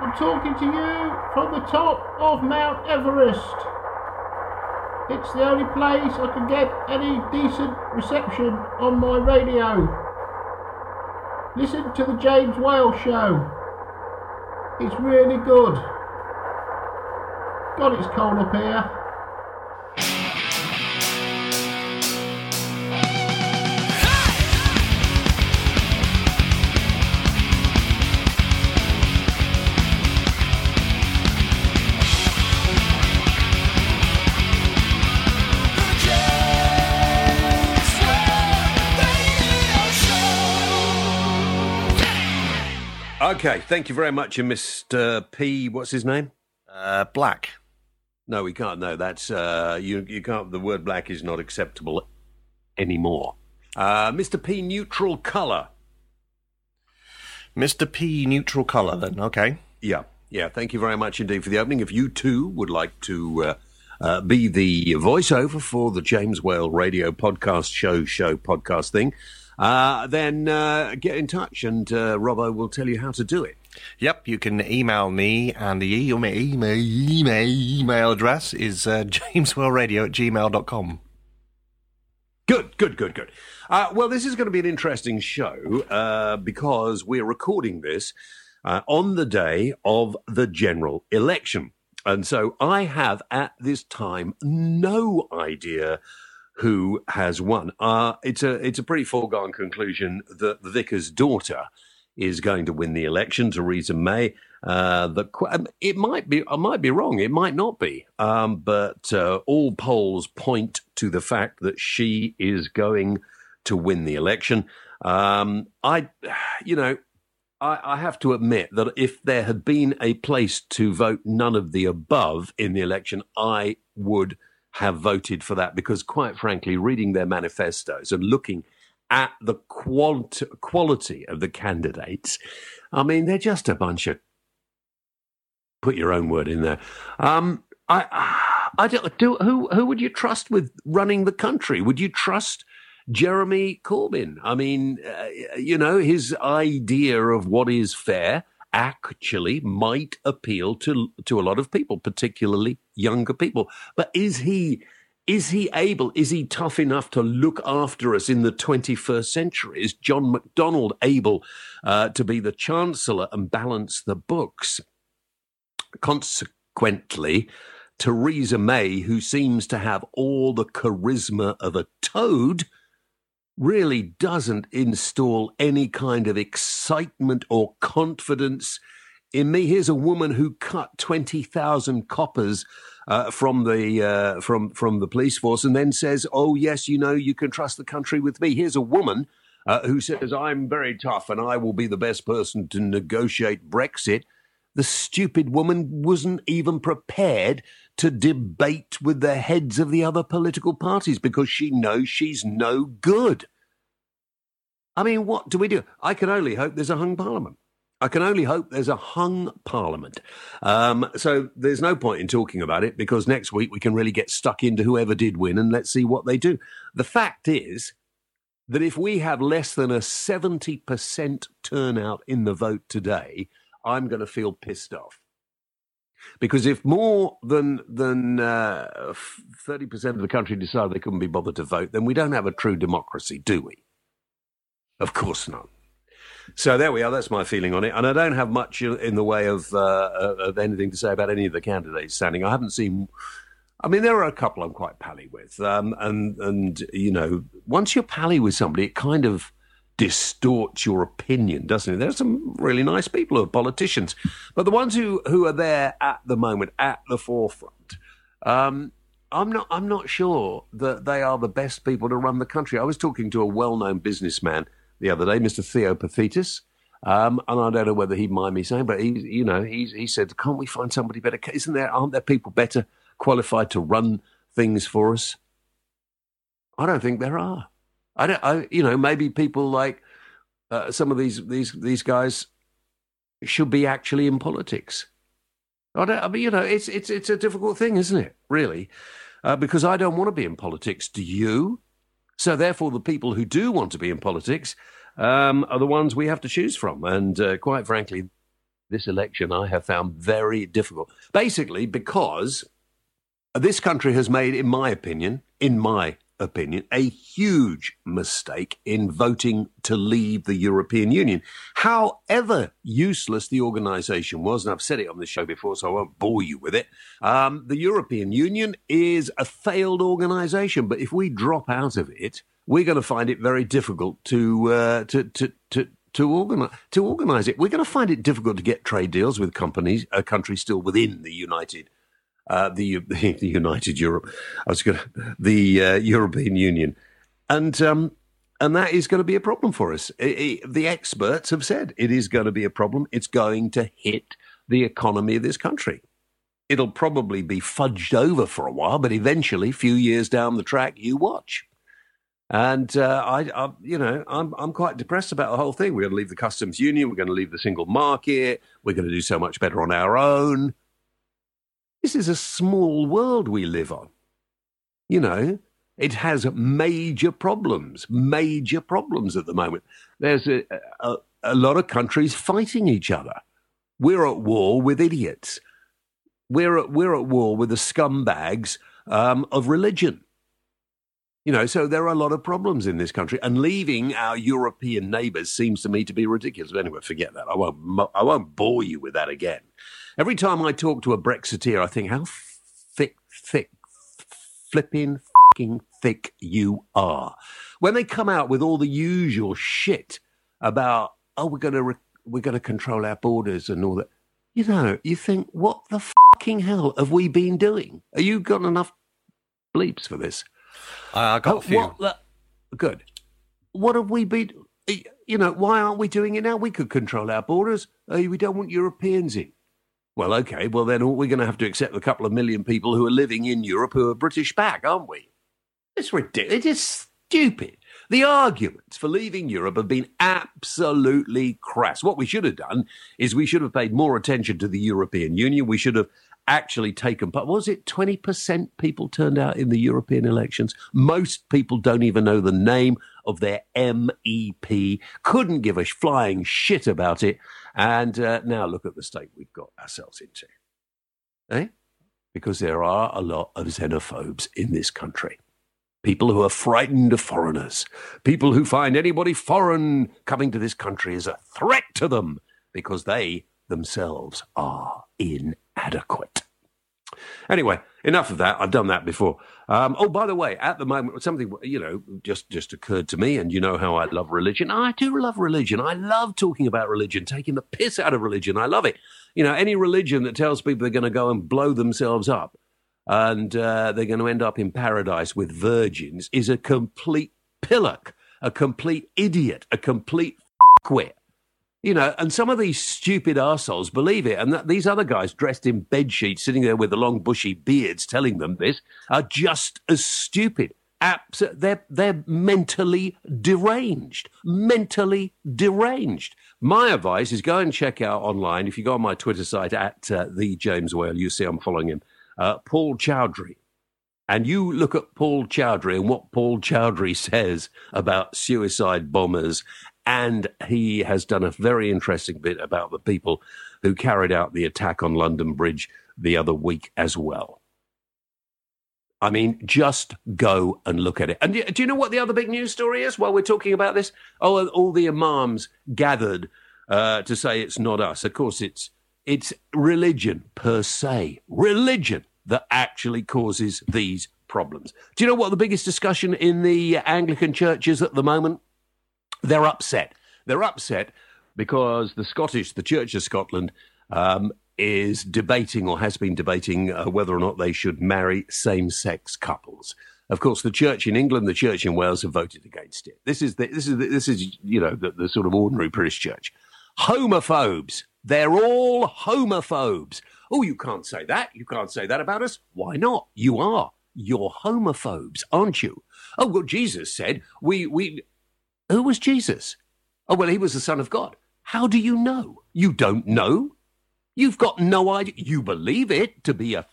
I'm talking to you from the top of Mount Everest. It's the only place I can get any decent reception on my radio. Listen to the James Whale show. It's really good. God, it's cold up here. Okay, thank you very much, and Mr. P. What's his name? Uh, black. No, we can't. No, that's uh, you. You can't. The word black is not acceptable anymore. Uh, Mr. P. Neutral color. Mr. P. Neutral color. Then okay. Yeah, yeah. Thank you very much indeed for the opening. If you too would like to uh, uh, be the voiceover for the James Whale Radio Podcast Show Show podcast thing, uh, then uh, get in touch and uh, Robbo will tell you how to do it. Yep, you can email me, and the email, email, email, email address is uh, jameswhaleradio at gmail.com. Good, good, good, good. Uh, well, this is going to be an interesting show uh, because we're recording this uh, on the day of the general election. And so I have at this time no idea who has won. Uh, it's a it's a pretty foregone conclusion that the vicar's daughter is going to win the election, Theresa May. Uh, the um, it might be I might be wrong, it might not be, um, but uh, all polls point to the fact that she is going to win the election. Um, I, you know. I, I have to admit that if there had been a place to vote none of the above in the election, I would have voted for that because, quite frankly, reading their manifestos and looking at the quant- quality of the candidates, I mean, they're just a bunch of. Put your own word in there. Um, I, I don't do. Who who would you trust with running the country? Would you trust Jeremy Corbyn? I mean, uh, you know, his idea of what is fair actually might appeal to to a lot of people, particularly younger people. But is he is he able? Is he tough enough to look after us in the 21st century? Is John McDonnell able uh, to be the chancellor and balance the books? Consequently, Theresa May, who seems to have all the charisma of a toad, really doesn't install any kind of excitement or confidence in me. Here's a woman who cut 20,000 coppers uh, from the uh, from from the police force, and then says, "Oh yes, you know, you can trust the country with me." Here's a woman uh, who says, "I'm very tough, and I will be the best person to negotiate Brexit." The stupid woman wasn't even prepared to debate with the heads of the other political parties because she knows she's no good. I mean, what do we do? I can only hope there's a hung parliament. I can only hope there's a hung parliament. Um, so there's no point in talking about it because next week we can really get stuck into whoever did win and let's see what they do. The fact is that if we have less than a 70% turnout in the vote today, I'm going to feel pissed off. Because if more than than uh, thirty percent of the country decide they couldn't be bothered to vote, then we don't have a true democracy, do we? Of course not. So there we are. That's my feeling on it, and I don't have much in the way of uh, of anything to say about any of the candidates standing. I haven't seen. I mean, there are a couple I'm quite pally with, um, and and you know, once you're pally with somebody, it kind of distorts your opinion, doesn't it? There's some really nice people who are politicians, but the ones who who are there at the moment, at the forefront, um, I'm not. I'm not sure that they are the best people to run the country. I was talking to a well-known businessman the other day, Mr. Theo Paphitis. Um, and I don't know whether he'd mind me saying, but he, you know, he, he said, "Can't we find somebody better? Isn't there? Aren't there people better qualified to run things for us?" I don't think there are. I don't. I, you know, maybe people like uh, some of these these these guys should be actually in politics. I don't. I mean, you know, it's it's it's a difficult thing, isn't it? Really, uh, because I don't want to be in politics. Do you? So therefore, the people who do want to be in politics um, are the ones we have to choose from. And uh, quite frankly, this election I have found very difficult. Basically, because this country has made, in my opinion, in my opinion, a huge mistake in voting to leave the European Union. However useless the organization was, and I've said it on this show before, so I won't bore you with it, um, the European Union is a failed organization. But if we drop out of it, we're going to find it very difficult to, uh, to, to, to, to organize to organize it. We're going to find it difficult to get trade deals with companies, a country still within the United uh, the, the United Europe. I was going the uh, European Union, and um, and that is going to be a problem for us. It, it, the experts have said it is going to be a problem. It's going to hit the economy of this country. It'll probably be fudged over for a while, but eventually, few years down the track, you watch. And uh, I, I, you know, I'm I'm quite depressed about the whole thing. We're going to leave the customs union. We're going to leave the single market. We're going to do so much better on our own. This is a small world we live on. You know, it has major problems, major problems at the moment. There's a, a, a lot of countries fighting each other. We're at war with idiots. We're at, we're at war with the scumbags um, of religion. You know, so there are a lot of problems in this country, and leaving our European neighbours seems to me to be ridiculous. But anyway, forget that. I won't. I won't bore you with that again. Every time I talk to a Brexiteer, I think how thick, thick, flipping, fucking thick you are. When they come out with all the usual shit about, oh, we're going to re- we're going to control our borders and all that, you know, you think, what the fucking hell have we been doing? Are you got enough bleeps for this? I got a few. What the, good. What have we been? You know, why aren't we doing it now? We could control our borders. we don't want Europeans in. Well, okay, well, then we're going to have to accept a couple of million people who are living in Europe who are British back, aren't we? It's ridiculous. It is stupid. The arguments for leaving Europe have been absolutely crass. What we should have done is we should have paid more attention to the European Union. We should have actually taken part. Was it 20% people turned out in the European elections? Most people don't even know the name of their MEP, couldn't give a flying shit about it. And uh, now look at the state we've got ourselves into. Eh? Because there are a lot of xenophobes in this country. People who are frightened of foreigners. People who find anybody foreign coming to this country is a threat to them because they themselves are inadequate. Anyway, enough of that. I've done that before. Um, oh, by the way, at the moment, something you know just just occurred to me, and you know how I love religion. I do love religion. I love talking about religion, taking the piss out of religion. I love it. You know, any religion that tells people they're going to go and blow themselves up and uh, they're going to end up in paradise with virgins is a complete pillock, a complete idiot, a complete quit. You know, and some of these stupid assholes believe it. And that these other guys dressed in bed sheets, sitting there with the long bushy beards telling them this, are just as stupid. Abs- they're, they're mentally deranged. Mentally deranged. My advice is go and check out online. If you go on my Twitter site at uh, the James Whale, you see I'm following him. Uh, Paul Chowdhury. And you look at Paul Chowdhury and what Paul Chowdhury says about suicide bombers and he has done a very interesting bit about the people who carried out the attack on London Bridge the other week as well. I mean, just go and look at it. And do you know what the other big news story is while we're talking about this? Oh, all the imams gathered uh, to say it's not us. Of course, it's it's religion per se, religion that actually causes these problems. Do you know what the biggest discussion in the Anglican church is at the moment? They're upset. They're upset because the Scottish, the Church of Scotland, um, is debating or has been debating uh, whether or not they should marry same sex couples. Of course, the church in England, the church in Wales have voted against it. This is the, this is the, this is you know the, the sort of ordinary British church. Homophobes. They're all homophobes. Oh, you can't say that. You can't say that about us. Why not? You are. You're homophobes, aren't you? Oh, well, Jesus said we we who was Jesus? Oh, well, he was the Son of God. How do you know? You don't know. You've got no idea. You believe it to be a,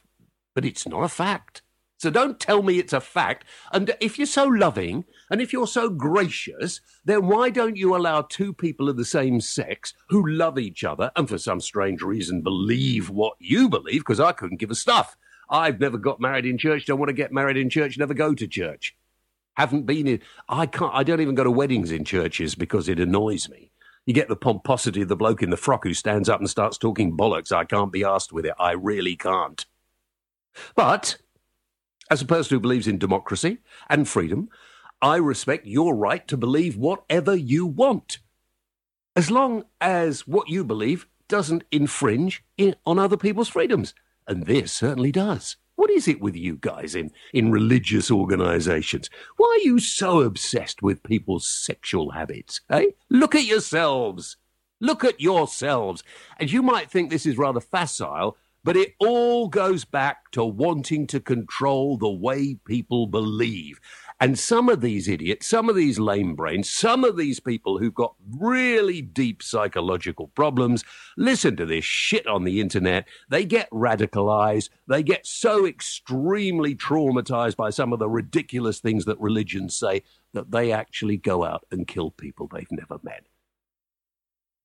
but it's not a fact. So don't tell me it's a fact. And if you're so loving and if you're so gracious, then why don't you allow two people of the same sex who love each other and for some strange reason believe what you believe? Because I couldn't give a stuff. I've never got married in church, don't want to get married in church, never go to church. Haven't been in, I can't, I don't even go to weddings in churches because it annoys me. You get the pomposity of the bloke in the frock who stands up and starts talking bollocks. I can't be asked with it. I really can't. But as a person who believes in democracy and freedom, I respect your right to believe whatever you want. As long as what you believe doesn't infringe in, on other people's freedoms. And this certainly does. What is it with you guys in, in religious organizations? Why are you so obsessed with people's sexual habits? Eh? Look at yourselves. Look at yourselves. And you might think this is rather facile, but it all goes back to wanting to control the way people believe. And some of these idiots, some of these lame brains, some of these people who've got really deep psychological problems listen to this shit on the internet. They get radicalized. They get so extremely traumatized by some of the ridiculous things that religions say that they actually go out and kill people they've never met.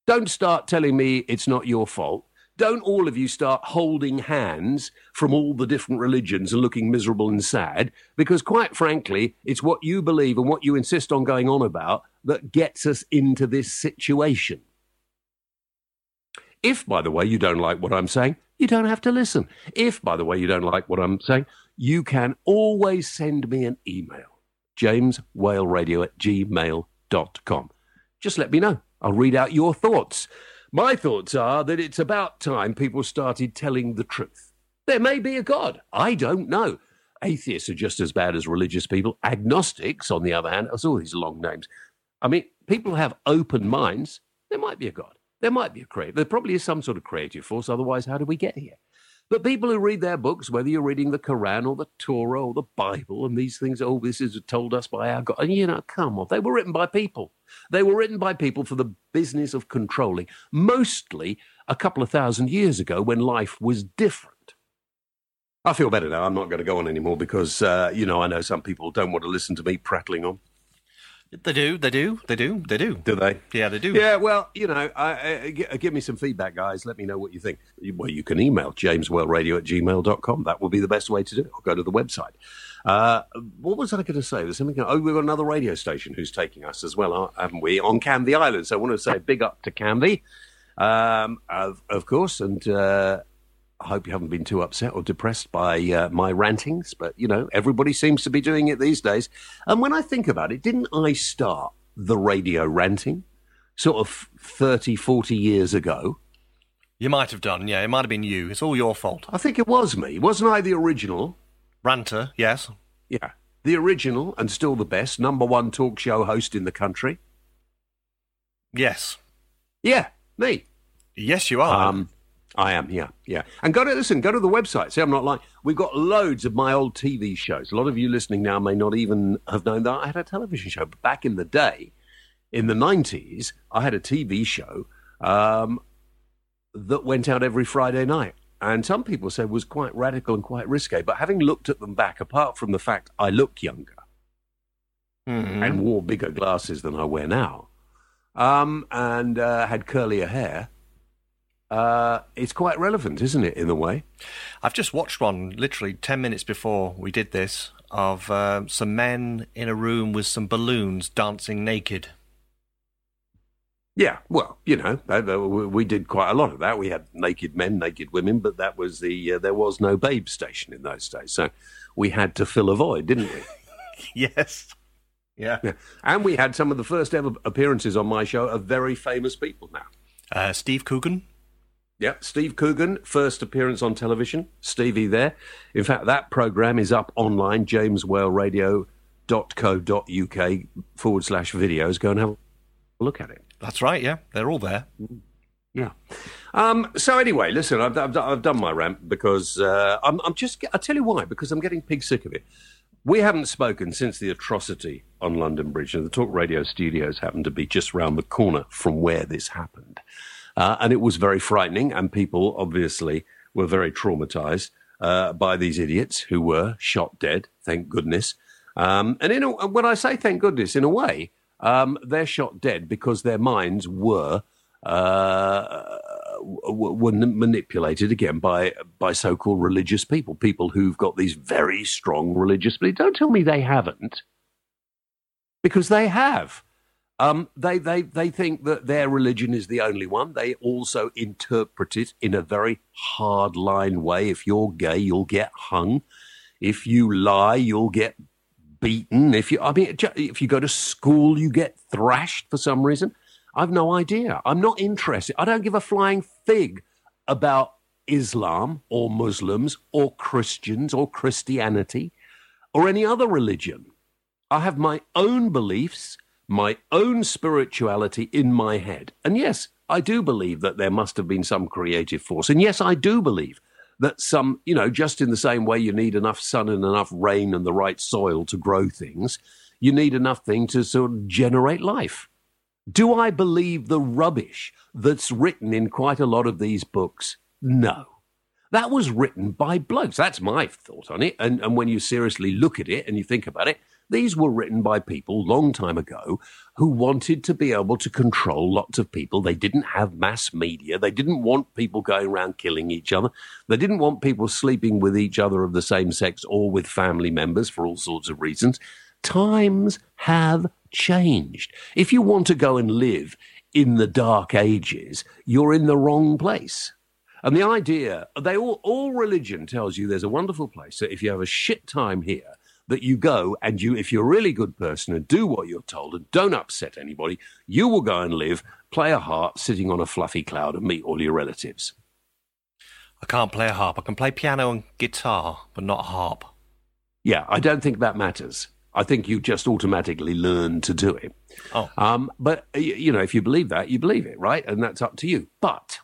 Don't start telling me it's not your fault don't all of you start holding hands from all the different religions and looking miserable and sad, because quite frankly, it's what you believe and what you insist on going on about that gets us into this situation. If, by the way, you don't like what I'm saying, you don't have to listen. If, by the way, you don't like what I'm saying, you can always send me an email, jameswhaleradio at gmail.com. Just let me know. I'll read out your thoughts. My thoughts are that it's about time people started telling the truth. There may be a God. I don't know. Atheists are just as bad as religious people. Agnostics, on the other hand, are all these long names. I mean, people have open minds. There might be a God. There might be a creator. There probably is some sort of creative force. Otherwise, how do we get here? But people who read their books, whether you're reading the Quran or the Torah or the Bible, and these things, oh, this is told us by our God. And you know, come on, they were written by people. They were written by people for the business of controlling, mostly a couple of thousand years ago when life was different. I feel better now. I'm not going to go on anymore because, uh, you know, I know some people don't want to listen to me prattling on. They do, they do, they do, they do. Do they? Yeah, they do. Yeah, well, you know, I, I, give me some feedback, guys. Let me know what you think. Well, you can email jameswhaleradio at gmail.com. That will be the best way to do it. Or go to the website. Uh, what was I going to say? There's something. Oh, we've got another radio station who's taking us as well, haven't we? On Canvey Island. So I want to say big up to Canvey, um, of, of course, and uh, I hope you haven't been too upset or depressed by uh, my rantings, but you know, everybody seems to be doing it these days. And when I think about it, didn't I start the radio ranting sort of 30, 40 years ago? You might have done, yeah. It might have been you. It's all your fault. I think it was me. Wasn't I the original? Ranter, yes. Yeah. The original and still the best number one talk show host in the country? Yes. Yeah, me. Yes, you are. Um, I am, yeah, yeah. And go to listen, go to the website. See, I'm not lying. We've got loads of my old TV shows. A lot of you listening now may not even have known that I had a television show. But back in the day, in the 90s, I had a TV show um, that went out every Friday night. And some people said was quite radical and quite risque. But having looked at them back, apart from the fact I look younger mm-hmm. and wore bigger glasses than I wear now, um, and uh, had curlier hair, uh, it's quite relevant, isn't it, in a way? I've just watched one literally 10 minutes before we did this of uh, some men in a room with some balloons dancing naked. Yeah, well, you know, we did quite a lot of that. We had naked men, naked women, but that was the uh, there was no babe station in those days, so we had to fill a void, didn't we? yes. Yeah. yeah. And we had some of the first ever appearances on my show of very famous people now. Uh, Steve Coogan. Yeah, Steve Coogan, first appearance on television. Stevie there. In fact, that program is up online, jameswhaleradio.co.uk forward slash videos. Go and have a look at it. That's right, yeah. They're all there. Yeah. Um, so anyway, listen, I've, I've, I've, done my rant because uh, I'm, I'm just, I'll tell you why, because I'm getting pig sick of it. We haven't spoken since the atrocity on London Bridge, and the talk radio studios happened to be just round the corner from where this happened. Uh, and it was very frightening, and people obviously were very traumatized. uh, by these idiots who were shot dead, thank goodness. Um, and in a, when I say thank goodness, in a way, um, they're shot dead because their minds were uh, were manipulated again by by so-called religious people, people who've got these very strong religious beliefs. Don't tell me they haven't, because they have. Um, they, they, they think that their religion is the only one. They also interpret it in a very hard line way. If you're gay, you'll get hung. If you lie, you'll get beaten. If you, I mean, if you go to school, you get thrashed for some reason. I've no idea. I'm not interested. I don't give a flying fig about Islam or Muslims or Christians or Christianity or any other religion. I have my own beliefs my own spirituality in my head. And yes, I do believe that there must have been some creative force. And yes, I do believe that some, you know, just in the same way you need enough sun and enough rain and the right soil to grow things, you need enough thing to sort of generate life. Do I believe the rubbish that's written in quite a lot of these books? No. That was written by blokes. That's my thought on it. And, and when you seriously look at it and you think about it, these were written by people long time ago who wanted to be able to control lots of people. They didn't have mass media. They didn't want people going around killing each other. They didn't want people sleeping with each other of the same sex or with family members for all sorts of reasons. Times have changed. If you want to go and live in the dark ages, you're in the wrong place. And the idea, they all, all religion tells you there's a wonderful place that if you have a shit time here, that you go and you, if you're a really good person and do what you're told and don't upset anybody, you will go and live, play a harp sitting on a fluffy cloud and meet all your relatives. I can't play a harp. I can play piano and guitar, but not a harp. Yeah, I don't think that matters. I think you just automatically learn to do it. Oh. Um, but, you know, if you believe that, you believe it, right? And that's up to you. But,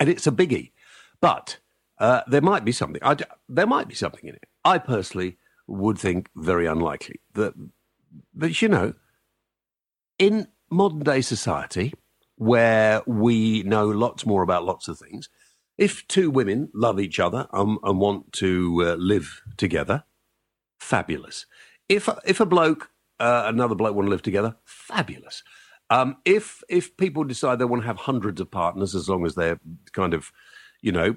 and it's a biggie, but uh, there might be something. I, there might be something in it. I personally would think very unlikely. That, but you know, in modern day society, where we know lots more about lots of things, if two women love each other and, and want to uh, live together, fabulous. If if a bloke, uh, another bloke want to live together, fabulous. Um, if if people decide they want to have hundreds of partners, as long as they're kind of, you know,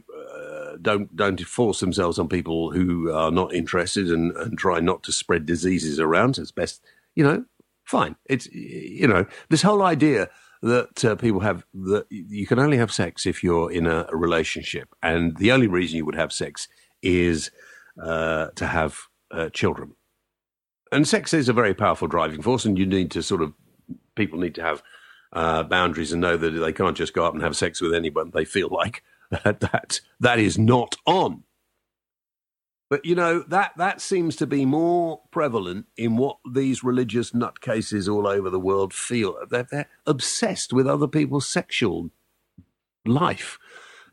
don't don't force themselves on people who are not interested and, and try not to spread diseases around. As best you know fine. It's you know this whole idea that uh, people have that you can only have sex if you're in a, a relationship. And the only reason you would have sex is uh, to have uh, children. And sex is a very powerful driving force and you need to sort of people need to have uh, boundaries and know that they can't just go up and have sex with anyone they feel like that that is not on. But you know that that seems to be more prevalent in what these religious nutcases all over the world feel. They're, they're obsessed with other people's sexual life,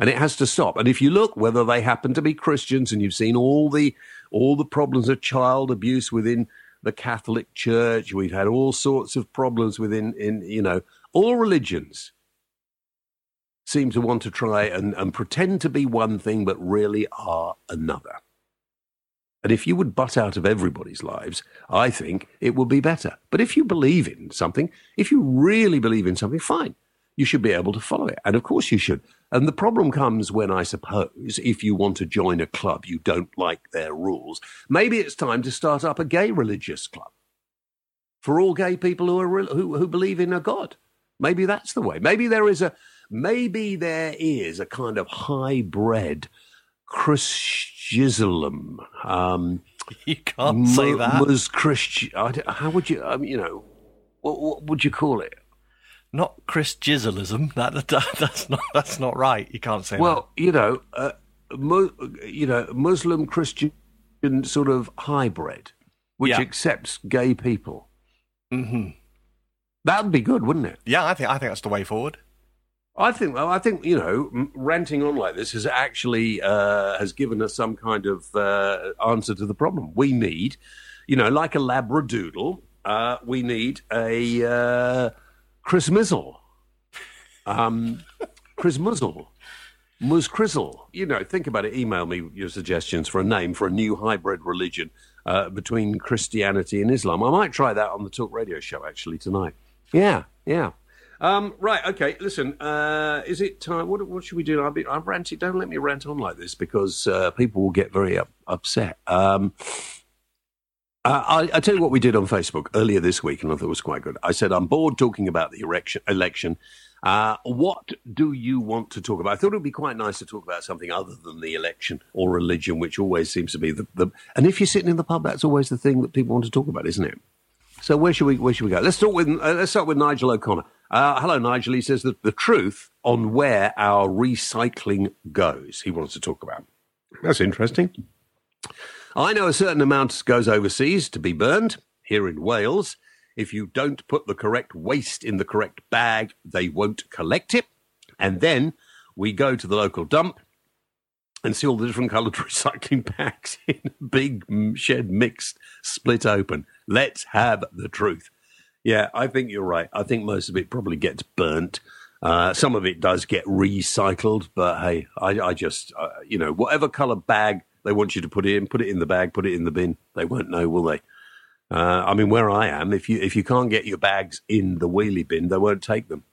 and it has to stop. And if you look, whether they happen to be Christians, and you've seen all the all the problems of child abuse within the Catholic Church, we've had all sorts of problems within in you know all religions seem to want to try and, and pretend to be one thing, but really are another. And if you would butt out of everybody's lives, I think it would be better. But if you believe in something, if you really believe in something, fine. You should be able to follow it. And of course you should. And the problem comes when, I suppose, if you want to join a club, you don't like their rules. Maybe it's time to start up a gay religious club for all gay people who, are, who, who believe in a God. Maybe that's the way. Maybe there is a, maybe there is a kind of hybrid Christianism. Um, you can't say that. Was Christian? How would you? Um, you know, what, what, would you call it? Not Christianism. That, that, that's not that's not right. You can't say. Well, that. you know, uh, mu- you know, Muslim Christian sort of hybrid, which yeah. accepts gay people. Mm-hmm. That'd be good, wouldn't it? Yeah, I think I think that's the way forward. I think, well, I think you know, ranting on like this has actually uh, has given us some kind of uh, answer to the problem. We need, you know, like a labradoodle, uh, we need a uh, Chris Mizzle, um, Chris Muzzle. Mus Crizzle. You know, think about it. Email me your suggestions for a name for a new hybrid religion uh, between Christianity and Islam. I might try that on the Talk Radio show actually tonight. Yeah, yeah. Um, right, okay. Listen, uh, is it time? What, what should we do? I've, been, I've ranted. Don't let me rant on like this because uh, people will get very up, upset. Um, I, I tell you what we did on Facebook earlier this week, and I thought it was quite good. I said I'm bored talking about the election. election. Uh, what do you want to talk about? I thought it would be quite nice to talk about something other than the election or religion, which always seems to be the, the. And if you're sitting in the pub, that's always the thing that people want to talk about, isn't it? So where should we where should we go? Let's start with uh, let's start with Nigel O'Connor. Uh, hello, Nigel. He says that the truth on where our recycling goes. He wants to talk about. That's interesting. I know a certain amount goes overseas to be burned here in Wales. If you don't put the correct waste in the correct bag, they won't collect it. And then we go to the local dump and see all the different coloured recycling bags in a big shed mixed, split open. Let's have the truth. Yeah, I think you're right. I think most of it probably gets burnt. Uh, some of it does get recycled, but hey, I, I just, uh, you know, whatever colour bag they want you to put it in, put it in the bag, put it in the bin. They won't know, will they? Uh, I mean, where I am, if you if you can't get your bags in the wheelie bin, they won't take them.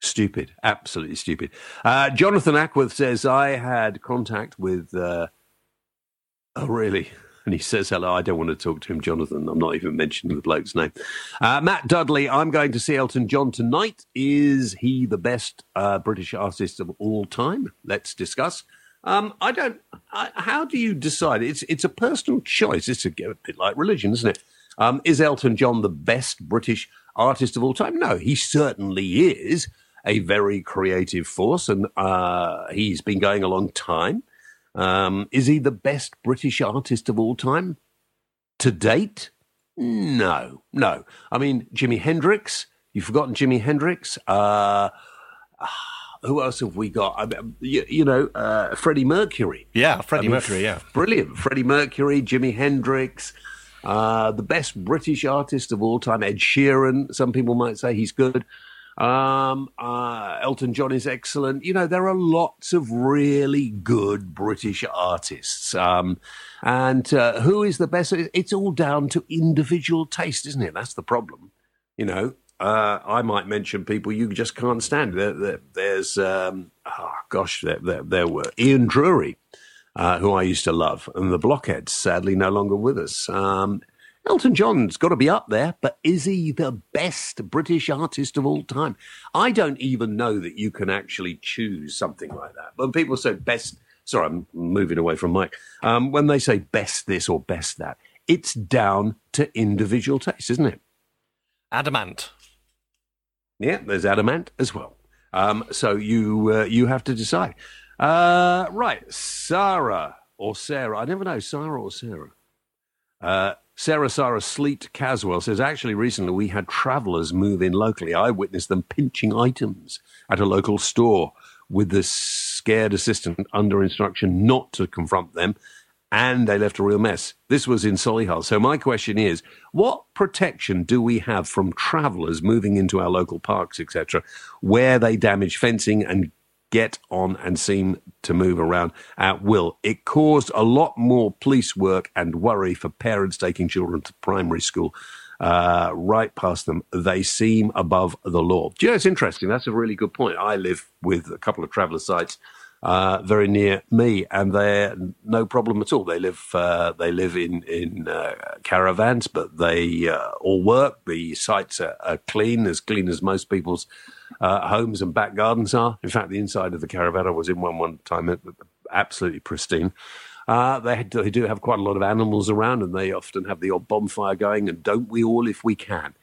Stupid, absolutely stupid. Uh, Jonathan Ackworth says I had contact with. Uh, oh, really? And he says hello. I don't want to talk to him, Jonathan. I'm not even mentioning the bloke's name. Uh, Matt Dudley. I'm going to see Elton John tonight. Is he the best uh, British artist of all time? Let's discuss. Um, I don't. I, how do you decide? It's it's a personal choice. It's a, a bit like religion, isn't it? Um, is Elton John the best British artist of all time? No, he certainly is a very creative force, and uh, he's been going a long time. Um, is he the best British artist of all time to date? No, no. I mean, Jimi Hendrix. You've forgotten Jimi Hendrix. Uh, who else have we got? I mean, you, you, know, uh, Freddie Mercury. Yeah, Freddie I mean, Mercury. Yeah, brilliant. Freddie Mercury, Jimi Hendrix. Uh, the best British artist of all time, Ed Sheeran. Some people might say he's good. Um, uh, Elton John is excellent. You know, there are lots of really good British artists. Um, and uh, who is the best? It's all down to individual taste, isn't it? That's the problem. You know, uh, I might mention people you just can't stand. There, there, there's, um, oh gosh, there, there, were Ian Dury, uh, who I used to love, and the Blockheads, sadly no longer with us. Um, Elton John's got to be up there, but is he the best British artist of all time? I don't even know that you can actually choose something like that. When people say best, sorry, I'm moving away from mic. Um, when they say best this or best that, it's down to individual taste, isn't it? Adam Ant. Yeah, there's Adam Ant as well. Um, so you uh, you have to decide. Uh, right, Sarah or Sarah. I never know, Sarah or Sarah. Uh, Sarah Sarah Sleet Caswell says, actually, recently we had travellers move in locally. I witnessed them pinching items at a local store with the scared assistant under instruction not to confront them, and they left a real mess. This was in Solihull. So my question is, what protection do we have from travellers moving into our local parks, etc., where they damage fencing and get on and seem to move around at will. It caused a lot more police work and worry for parents taking children to primary school. Uh, right past them, they seem above the law. Do you know, it's interesting. That's a really good point. I live with a couple of traveller sites uh, very near me, and they're no problem at all. They live uh, they live in in uh, caravans, but they uh, all work. The sites are, are, clean, as clean as most people's uh, homes and back gardens are. In fact, the inside of the caravan I was in one one time, absolutely pristine. Uh, they, they do have quite a lot of animals around, and they often have the odd bonfire going. And don't we all, if we can?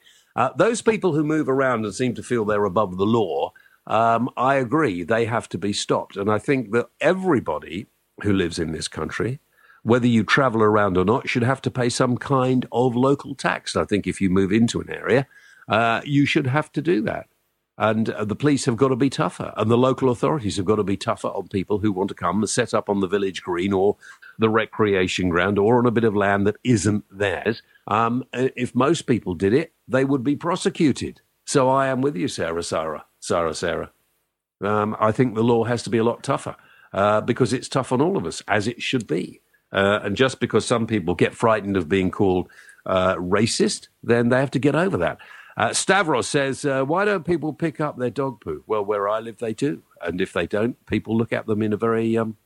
Those people who move around and seem to feel they're above the law, um, I agree, they have to be stopped. And I think that everybody who lives in this country, whether you travel around or not, should have to pay some kind of local tax. I think if you move into an area, uh, you should have to do that. And uh, the police have got to be tougher, and the local authorities have got to be tougher on people who want to come and set up on the village green or the recreation ground or on a bit of land that isn't theirs. Um, if most people did it, they would be prosecuted. So I am with you, Sarah, Sarah, Sarah, Sarah. Um, I think the law has to be a lot tougher. uh, because it's tough on all of us, as it should be. Uh, and just because some people get frightened of being called uh, racist, then they have to get over that. Uh, Stavros says, uh, Why don't people pick up their dog poo? Well, where I live, they do. And if they don't, people look at them in a very, um,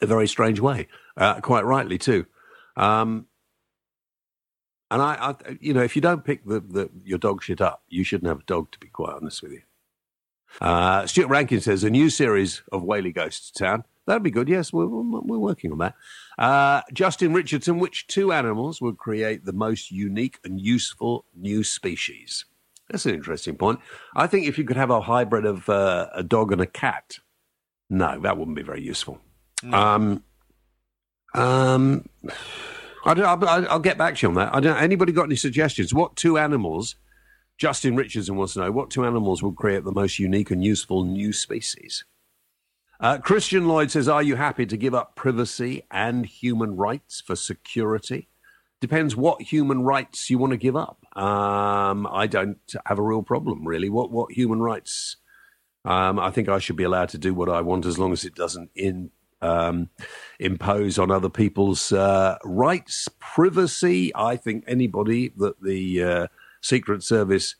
a very strange way, uh, quite rightly, too. Um, and I, I, you know, if you don't pick the, the, your dog shit up, you shouldn't have a dog, to be quite honest with you. Uh, Stuart Rankin says, A new series of Whaley Ghosts Town. That'd be good. Yes, we're, we're working on that. Uh, Justin Richardson, which two animals would create the most unique and useful new species? That's an interesting point. I think if you could have a hybrid of uh, a dog and a cat, no, that wouldn't be very useful. No. Um, um, I don't, I'll, I'll, get back to you on that. I don't. Anybody got any suggestions? What two animals? Justin Richardson wants to know what two animals would create the most unique and useful new species. Uh, Christian Lloyd says, Are you happy to give up privacy and human rights for security? Depends what human rights you want to give up. Um, I don't have a real problem, really. What, what human rights? Um, I think I should be allowed to do what I want as long as it doesn't in, um, impose on other people's uh, rights. Privacy, I think anybody that the uh, Secret Service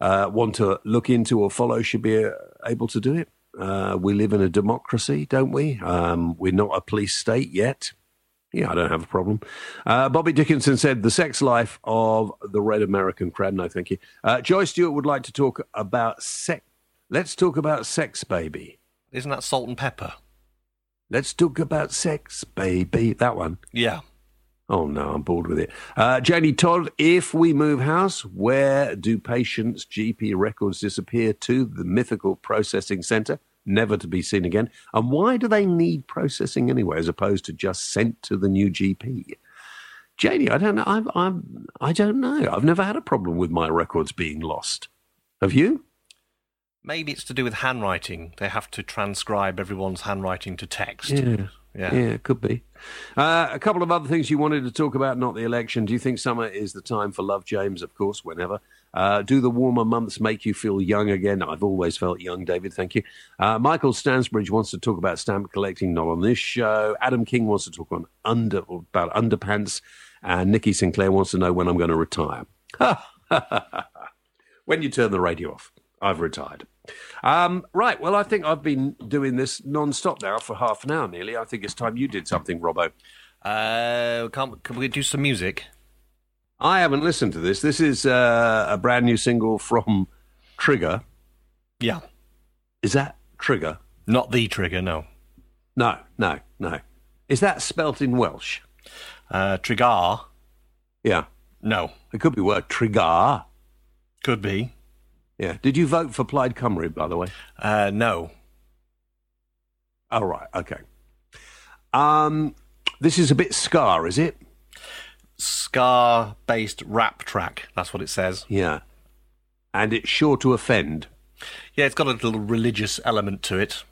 uh, want to look into or follow should be uh, able to do it. Uh, we live in a democracy, don't we? Um, we're not a police state yet. Yeah, I don't have a problem. Uh, Bobby Dickinson said the sex life of the red American crab. No, thank you. Uh, Joy Stewart would like to talk about sex. Let's talk about sex, baby. Isn't that Salt-N-Pepa? Let's talk about sex, baby. That one. Yeah. Oh no, I'm bored with it. Uh, Janie Todd, if we move house, where do patients' GP records disappear to? The mythical processing centre never to be seen again. And why do they need processing anyway, as opposed to just sent to the new GP? Janie, I don't know. I'm, I'm, I don't know. I've never had a problem with my records being lost. Have you? Maybe it's to do with handwriting. They have to transcribe everyone's handwriting to text. Yeah, yeah, yeah it could be. Uh, a couple of other things you wanted to talk about, not the election. Do you think summer is the time for love, James? Of course, whenever. Uh, do the warmer months make you feel young again? I've always felt young, David. Thank you. Uh, Michael Stansbridge wants to talk about stamp collecting, not on this show. Adam King wants to talk on under about underpants, and Nikki Sinclair wants to know when I'm going to retire. when you turn the radio off, I've retired. Um, right. Well, I think I've been doing this non-stop now for half an hour nearly. I think it's time you did something, Robbo. Uh, can, can we do some music? I haven't listened to this. This is uh, a brand new single from Trigger. Yeah. Is that Trigger? Not the Trigger, no. No, no, no. Is that spelt in Welsh? Uh, Trigger. Yeah. No. It could be word Trigger. Could be. Yeah. Did you vote for Plaid Cymru, by the way? Uh, no. Oh, right. Okay. Um, this is a bit ska, is it? Ska based rap track. That's what it says. Yeah. And it's sure to offend. Yeah, it's got a little religious element to it.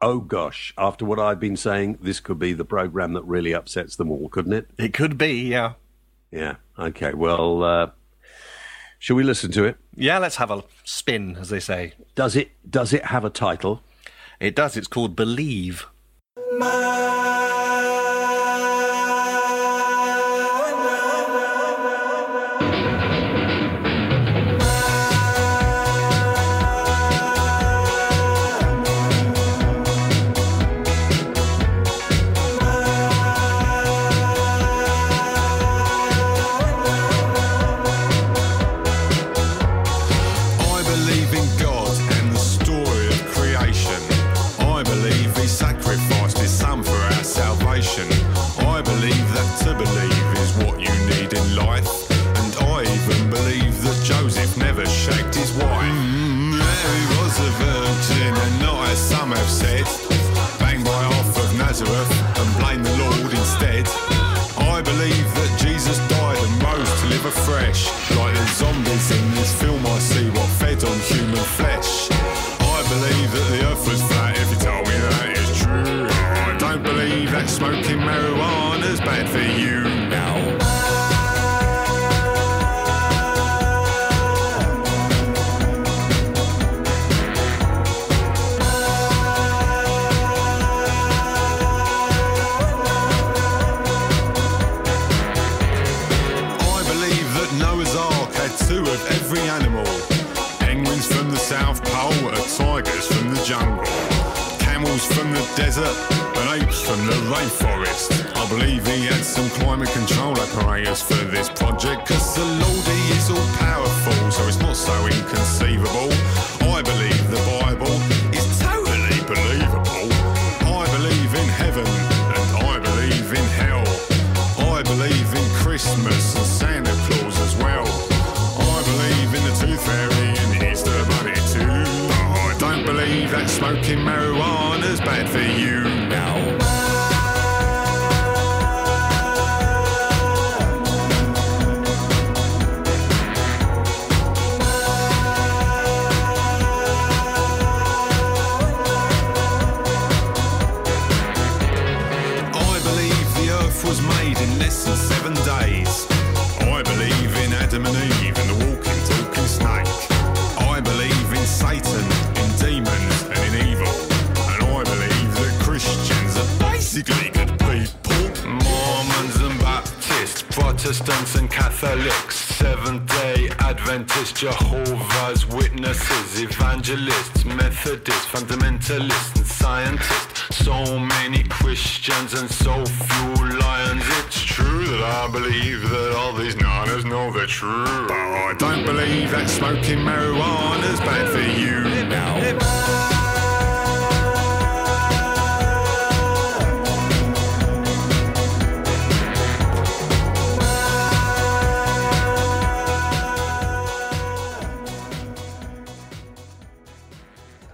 Oh gosh, after what I've been saying, this could be the program that really upsets them all, couldn't it? It could be, yeah. Yeah. Okay. Well, uh, shall we listen to it? Yeah, let's have a spin, as they say. Does it? Does it have a title? It does. It's called Believe. South flesh. I believe that the earth was flat. If you tell me that is true, I don't believe that smoking desert, and apes from the rainforest. I believe he had some climate control apparatus for this project, cause the Lordy is all powerful, so it's not so inconceivable. I believe the Bible is totally believable. I believe in heaven, and I believe in hell. I believe in Christmas and Santa Claus as well. I believe in the Tooth Fairy and Easter Bunny too. I don't believe that smoking marijuana's Protestants and Catholics, Seventh day Adventists, Jehovah's Witnesses, Evangelists, Methodists, Fundamentalists, and Scientists. So many Christians and so few lions. It's true that I believe that all these niners know they're true. But I don't believe that smoking marijuana's bad for you now.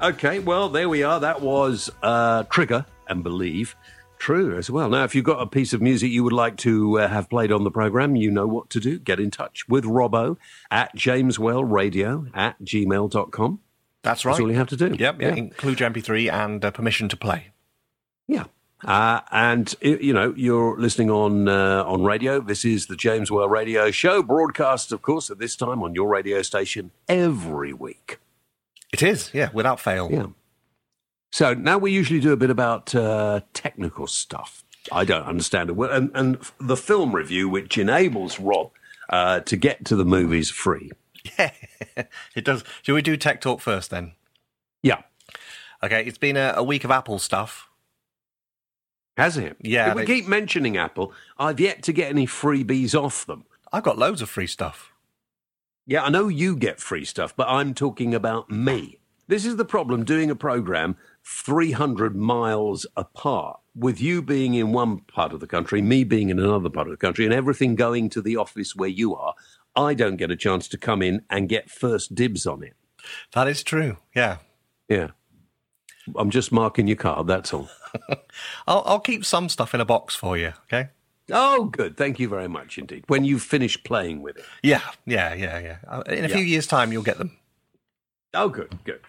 Okay, well, there we are. That was uh, Trigger and Believe. True as well. Now, if you've got a piece of music you would like to uh, have played on the program, you know what to do. Get in touch with Robbo at jameswhaleradio at gmail.com. That's right. That's all you have to do. Yep, yeah. include your MP3 and uh, permission to play. Yeah. Uh, and you know you're listening on uh, on radio. This is the James Whale Radio Show, broadcast, of course, at this time on your radio station every week. It is, yeah, without fail. Yeah. So now we usually do a bit about uh, technical stuff. I don't understand it, well, and and the film review, which enables Rob uh, to get to the movies free. Yeah, it does. Should we do tech talk first then? Yeah, Okay, it's been a, a week of Apple stuff. has it? Yeah, If we keep mentioning Apple, I've yet to get any freebies off them. I've got loads of free stuff. Yeah, I know you get free stuff, but I'm talking about me. This is the problem doing a program 300 miles apart, with you being in one part of the country, me being in another part of the country, and everything going to the office where you are. I don't get a chance to come in and get first dibs on it. That is true. Yeah, Yeah. I'm just marking your card, that's all. I'll, I'll keep some stuff in a box for you. Okay. Oh, good. Thank you very much indeed. When you finish playing with it. Yeah, yeah, yeah, yeah. Uh, In a Yeah. few years' time, you'll get them. Oh, good, good.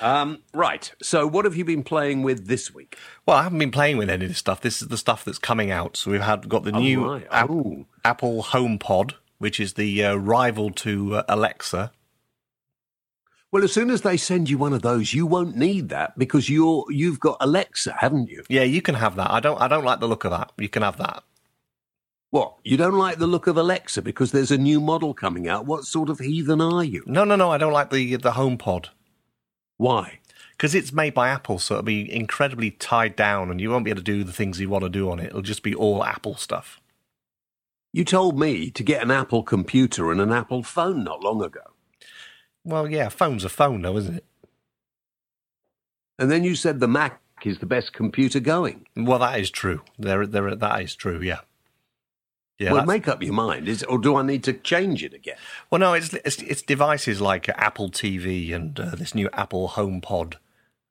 Um, right. So, what have you been playing with this week? Well, I haven't been playing with any of this stuff. This is the stuff that's coming out. So we've had got the new right. App- Oh. Apple HomePod, which is the uh, rival to uh, Alexa. Well, as soon as they send you one of those, you won't need that because you're you've got Alexa, haven't you? Yeah, you can have that. I don't. I don't like the look of that. You can have that. What? You don't like the look of Alexa because there's a new model coming out. What sort of heathen are you? No, no, no. I don't like the the HomePod Why? because it's made by Apple, so it'll be incredibly tied down, and you won't be able to do the things you want to do on it. It'll just be all Apple stuff. You told me to get an Apple computer and an Apple phone not long ago. Well, yeah, phone's a phone, though, isn't it? And then you said the Mac is the best computer going. Well, that is true. There, there, that is true. Yeah. Yeah. well, make up your mind. Is, or do I need to change it again? well, no, it's, it's it's devices like Apple TV and uh, this new Apple HomePod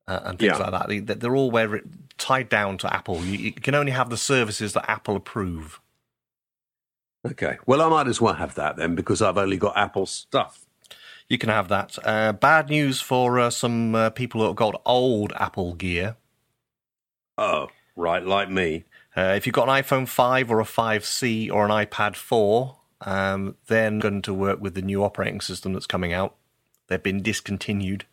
uh, and things Yeah. like that. They, they're all where it, tied down to Apple. You, you can only have the services that Apple approve. Okay. Well, I might as well have that then because I've only got Apple stuff. You can have that. Uh, bad news for uh, some uh, people who have got old Apple gear. Oh, right, like me. Uh, if you've got an iPhone 5 or a 5C or an iPad 4, um, they're going to work with the new operating system that's coming out. They've been discontinued.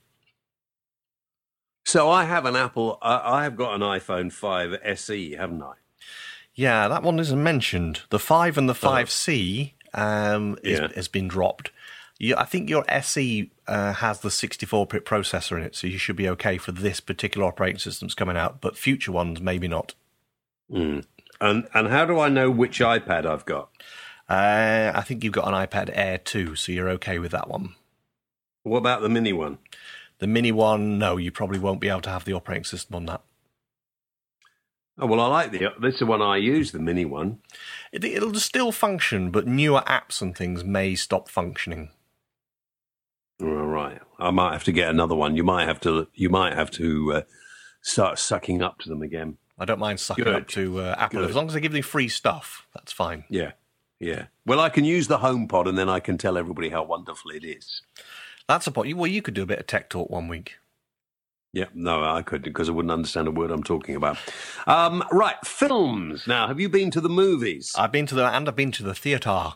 So I have an Apple. Uh, I have got an iPhone 5 SE, haven't I? Yeah, that one isn't mentioned. The 5 and the 5C um, is, Yeah. has been dropped. You, I think your SE uh, has the 64-bit processor in it, so you should be okay for this particular operating system's coming out. But future ones, maybe not. Mm. And and how do I know which iPad I've got? Uh, I think you've got an iPad Air 2, so you're okay with that one. What about the mini one? The mini one, no, you probably won't be able to have the operating system on that. Oh well, I like the this is the one I use, the mini one. It, it'll still function, but newer apps and things may stop functioning. All right, I might have to get another one. You might have to. You might have to uh, start sucking up to them again. I don't mind sucking Good. up to uh, Apple Good. as long as they give me free stuff. That's fine. Yeah, yeah. Well, I can use the HomePod, and then I can tell everybody how wonderful it is. That's a point. Well, you could do a bit of tech talk one week. Yeah, no, I couldn't because I wouldn't understand a word I'm talking about. Um, right, films. Now, have you been to the movies? I've been to the and I've been to the theatre.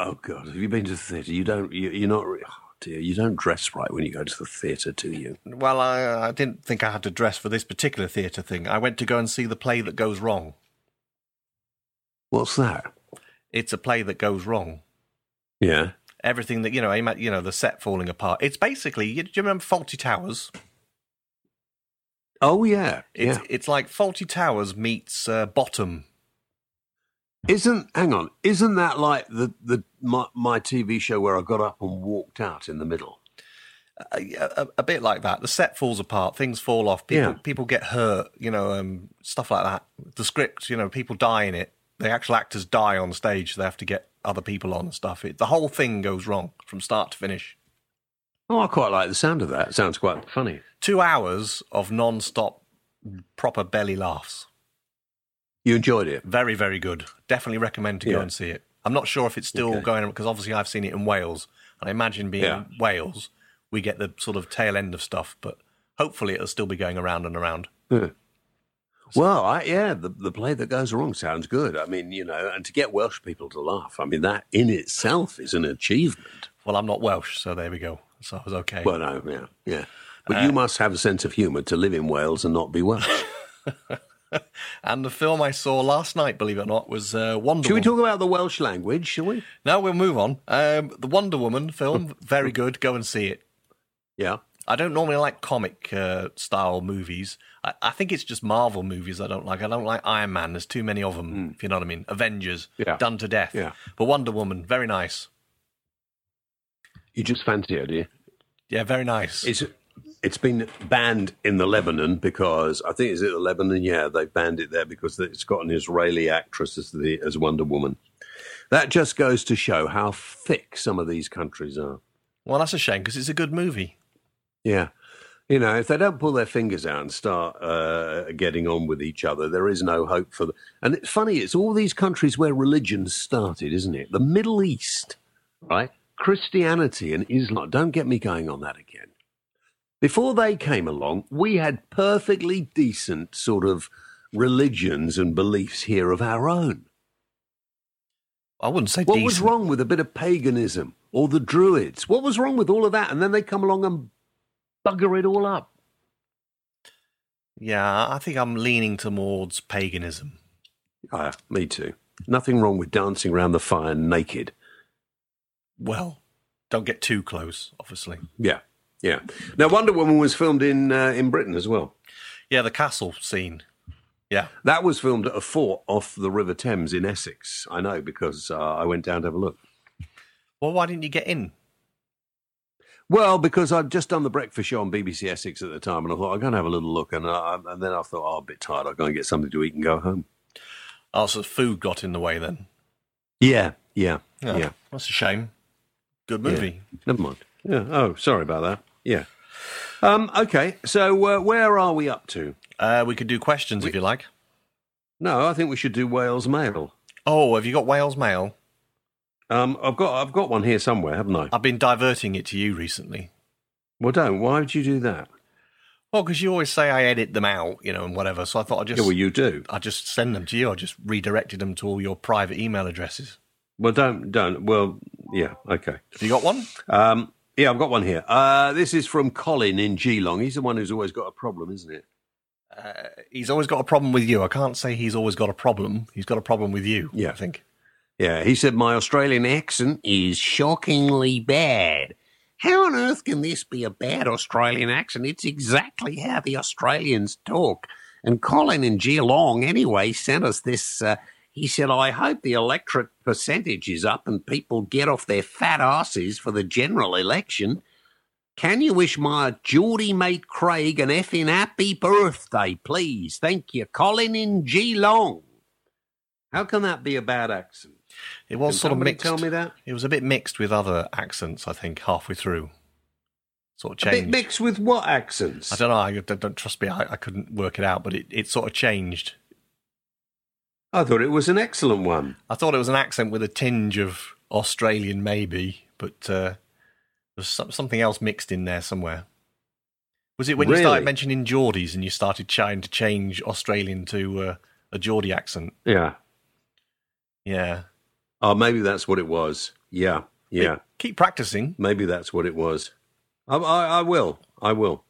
oh God, have you been to the theatre? You don't. You, you're not. Dear, you don't dress right when you go to the theatre, do you? Well, I, I didn't think I had to dress for this particular theatre thing. I went to go and see the play that goes wrong. What's that? It's a play that goes wrong. Yeah. Everything that you know, you know, the set falling apart. It's basically. you- Do you remember Fawlty Towers? Oh yeah. It's yeah. it's like Fawlty Towers meets uh, Bottom. Isn't hang on? Isn't that like the the my, my TV show where I got up and walked out in the middle? a, a, a bit like that. The set falls apart, things fall off, people Yeah. people get hurt, you know, um, stuff like that. The script, you know, people die in it. The actual actors die on stage. They have to get other people on and stuff. It, the whole thing goes wrong from start to finish. Oh, I quite like the sound of that. It sounds quite funny. Two hours of non-stop, proper belly laughs. You enjoyed it? Very, very good. Definitely recommend to go Yeah. and see it. I'm not sure if it's still Okay. going because obviously I've seen it in Wales, and I imagine being Yeah. in Wales, we get the sort of tail end of stuff. But hopefully it'll still be going around and around. Yeah. Well, I, yeah, the the play that goes wrong sounds good. I mean, you know, and to get Welsh people to laugh, I mean, that in itself is an achievement. Well, I'm not Welsh, so there we go. So I was okay. Well, no, yeah, yeah. But you uh, must have a sense of humour to live in Wales and not be Welsh. and the film I saw last night, believe it or not, was uh, Wonder Shall we talk about the Welsh language? Shall we? no, we'll move on. Um, the Wonder Woman film, very good. Go and see it. Yeah. I don't normally like comic uh, style movies. I, I think it's just Marvel movies I don't like. I don't like Iron Man. There's too many of them, if you know what I mean. Avengers, Yeah. done to death. Yeah. But Wonder Woman, very nice. You just fancy it, do you? Yeah, very nice. It's it's been banned in the Lebanon because I think is it the Lebanon? Yeah, they banned it there because it's got an Israeli actress as the as Wonder Woman. That just goes to show how thick some of these countries are. well, that's a shame because it's a good movie. Yeah. You know, if they don't pull their fingers out and start uh, getting on with each other, there is no hope for them. And it's funny, it's all these countries where religion started, isn't it? The Middle East, right? Christianity and Islam. Don't get me going on that again. Before they came along, we had perfectly decent sort of religions and beliefs here of our own. I wouldn't say What decent. was wrong with a bit of paganism or the Druids? What was wrong with all of that? And then they come along and bugger it all up. Yeah, I think I'm leaning towards paganism. Ah, me too. Nothing wrong with dancing around the fire naked. Well, don't get too close, obviously. Yeah, yeah. Now, Wonder Woman was filmed in uh, in Britain as well. Yeah, the castle scene. Yeah. That was filmed at a fort off the River Thames in Essex. I know because uh, I went down to have a look. Well, why didn't you get in? Well, because I'd just done the breakfast show on BBC Essex at the time, and I thought I'm going to have a little look, and, uh, and then I thought, oh, I'm a bit tired. I'll go and get something to eat and go home. Oh, so food got in the way then. Yeah, yeah, Oh, yeah. That's a shame. Good movie. Never mind. Yeah. Oh, sorry about that. Yeah. Um, okay. So uh, where are we up to? Uh, we could do questions if you like. No, I think we should do Wales Mail. Oh, have you got Wales Mail? Um, I've got I've got one here somewhere, haven't I? I've been diverting it to you recently. Well, don't. Why would you do that? Well, because you always say I edit them out, you know, and whatever. So I thought I'd just, Yeah, well, you do. I just send them to you. I just redirected them to all your private email addresses. Well, don't don't. Well, yeah. Okay. Have you got one? Um, yeah, I've got one here. Uh, this is from Colin in Geelong. He's the one who's always got a problem, isn't it? Uh, he's always got a problem with you. I can't say he's always got a problem. He's got a problem with you. Yeah. I think. Yeah, he said my Australian accent is shockingly bad. How on earth can this be a bad Australian accent? It's exactly how the Australians talk. And Colin in Geelong, anyway, sent us this. Uh, he said, I hope the electorate percentage is up and people get off their fat asses for the general election. Can you wish my Geordie mate Craig an effing happy birthday, please? Thank you. Colin in Geelong. How can that be a bad accent? It was Can sort of mixed. tell me that? It was a bit mixed with other accents, I think, halfway through. Sort of A changed. bit mixed with what accents? I don't know. I don't, don't trust me. I, I couldn't work it out, but it, it sort of changed. I thought it was an excellent one. I thought it was an accent with a tinge of Australian, maybe, but uh, there's some, something else mixed in there somewhere. Was it when you started mentioning Geordies and you started trying to change Australian to uh, a Geordie accent? Yeah. Yeah. Oh, maybe that's what it was. Yeah. Yeah. Keep practicing. Maybe that's what it was. I, I, I will. I will.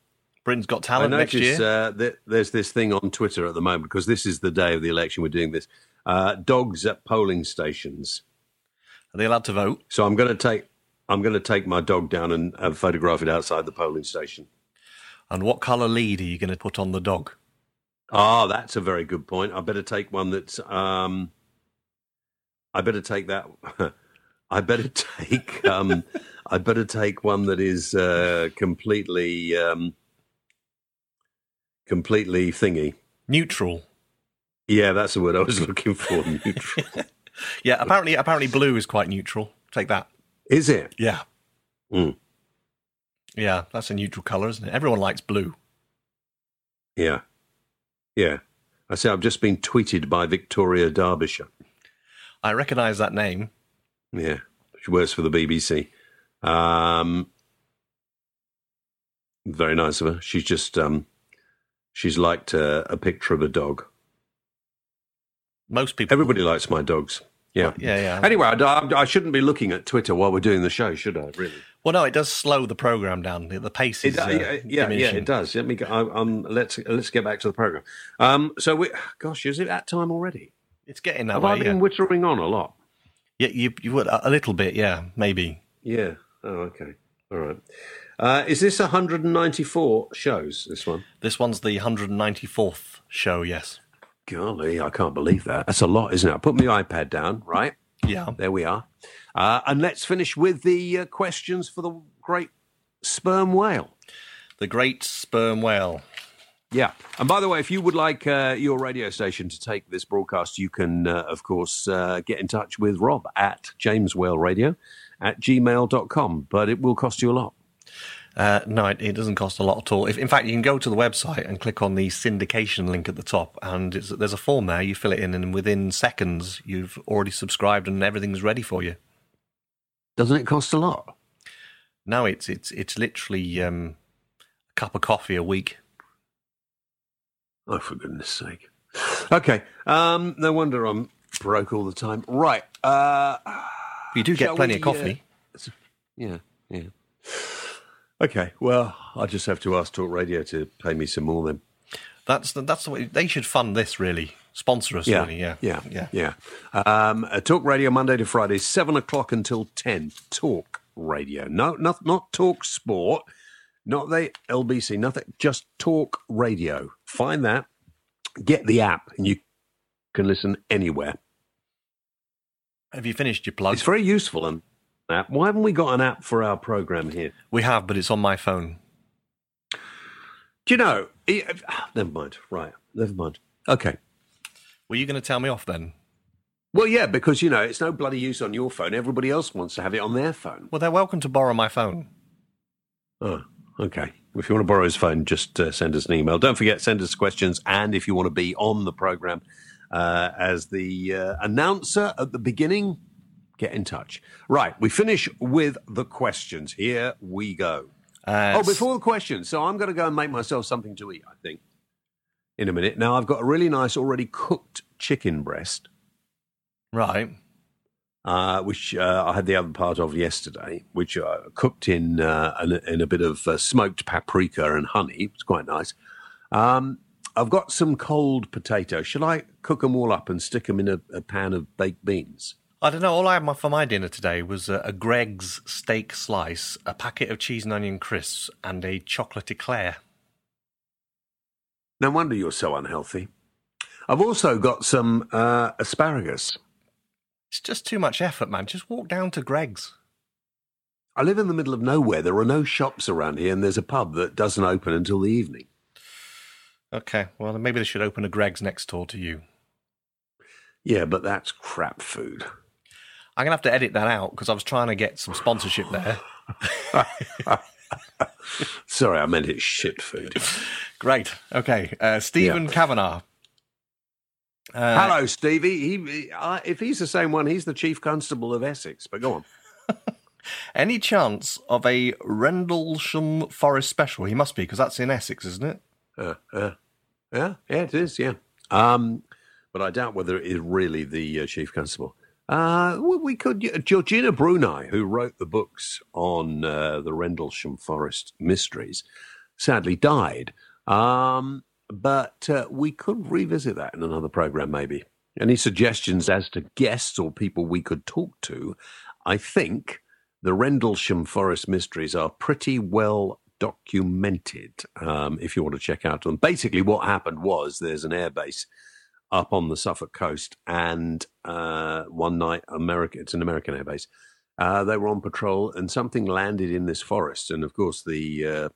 Britain's Got Talent next notice year. uh, that there's this thing on Twitter at the moment because this is the day of the election. We're doing this. Uh, dogs at polling stations. Are they allowed to vote? So I'm going to take. I'm going to take my dog down and uh, photograph it outside the polling station. And what colour lead are you going to put on the dog? Ah, that's a very good point. I better take one that's. Um, I better take that. I better take. Um, I better take one that is uh, completely, um, completely thingy. Neutral. Yeah, that's the word I was looking for. Neutral. Yeah, apparently, apparently, blue is quite neutral. Take that. is it? Yeah, Mm. yeah, that's a neutral colour, isn't it? Everyone likes blue. Yeah, yeah. I say I've just been tweeted by Victoria Derbyshire. I recognise that name. Yeah, she works for the BBC. Um, very nice of her. She's just um, she's liked a, a picture of a dog. Most people. Everybody likes my dogs. Yeah. Yeah, yeah. Anyway, I, I- I shouldn't be looking at Twitter while we're doing the show, should I? Really? Well, no, it does slow the program down. The pace is It, uh, yeah, yeah, yeah, it does. Let me. go- I, um, let's let's get back to the program. Um, so we, gosh, is it that time already? It's getting that Have way. I been Yeah. whittling on a lot? yeah, you you would a little bit. Yeah, maybe. Yeah. Oh, okay. All right. Uh, is this 194 shows? This one? This one's the 194th show. Yes. Golly, I can't believe that. That's a lot, isn't it? I put my iPad down, right? Yeah. There we are. Uh, and let's finish with the uh, questions for the great sperm whale. The Great Sperm Whale. Yeah. And by the way, if you would like uh, your radio station to take this broadcast, you can, uh, of course, uh, get in touch with Rob at jameswhaleradio at gmail.com. But it will cost you a lot. Uh, no, it, it doesn't cost a lot at all. If, in fact, you can go to the website and click on the syndication link at the top, and it's, there's a form there. You fill it in, and within seconds, you've already subscribed, and everything's ready for you. Doesn't it cost a lot? No, it's it's it's literally um, a cup of coffee a week. Oh, for goodness sake. Okay. Um, no wonder I'm broke all the time. Right. Uh, You do get Shall plenty we, of coffee. uh, yeah. Yeah. Okay. Well, I just have to ask Talk Radio to pay me some more then. That's the, that's the way they should fund this. Really, sponsor us. Really, yeah, yeah, yeah. yeah. Um, uh, Talk Radio Monday to Friday, seven o'clock until ten. Talk Radio, no, not not Talk Sport, not the LBC, nothing. Just Talk Radio. Find that, get the app, and you can listen anywhere. Have you finished your plug? It's very useful. And app. Why haven't we got an app for our program here? we have, but it's on my phone. Do you know? ah, Never mind. Right. Never mind. Okay. Were you going to tell me off then? Well, yeah, because you know it's no bloody use on your phone. Everybody else wants to have it on their phone. Well, they're welcome to borrow my phone. Oh, okay. If you want to borrow his phone, just uh, send us an email. Don't forget, send us questions. And if you want to be on the program uh, as the uh, announcer at the beginning, get in touch. Right, we finish with the questions. Here we go. Uh, Oh, before the questions, so I'm going to go and make myself something to eat, I think, in a minute. Now, I've got a really nice, already cooked chicken breast. right, uh, which uh, I had the other part of yesterday, which uh, cooked in uh, in, a- in a bit of uh, smoked paprika and honey. It's quite nice. Um, I've got some cold potatoes. Shall I cook them all up and stick them in a, a pan of baked beans? I don't know. All I had for my dinner today was a, a Greggs steak slice, a packet of cheese and onion crisps, and a chocolate eclair. No wonder you're so unhealthy. I've also got some uh, asparagus. It's just too much effort, man. Just walk down to Greggs. I live in the middle of nowhere. There are no shops around here, and there's a pub that doesn't open until the evening. Okay, well, maybe they should open a Greggs next door to you. Yeah, but that's crap food. I'm going to have to edit that out because I was trying to get some sponsorship there. Sorry, I meant it's shit food. Great. Okay. Uh, Stephen Yeah. Kavanagh. Uh, Hello, Stevie. He, he- uh, if he's the same one, he's the chief constable of Essex. But go on. Any chance of a Rendlesham Forest special? He must be because that's in Essex, isn't it? Uh, uh, yeah, yeah, it is. Yeah, um, but I doubt whether it is really the uh, chief constable. Uh, we, could. Georgina Bruni, who wrote the books on uh, the Rendlesham Forest mysteries, sadly died. Um, but uh, we could revisit that in another program, maybe. Any suggestions as to guests or people we could talk to? I think the Rendlesham Forest mysteries are pretty well documented um, if you want to check out them. Basically, what happened was there's an airbase up on the Suffolk coast, and uh, one night, America, it's an American airbase. Uh, they were on patrol, and something landed in this forest. And of course, the uh,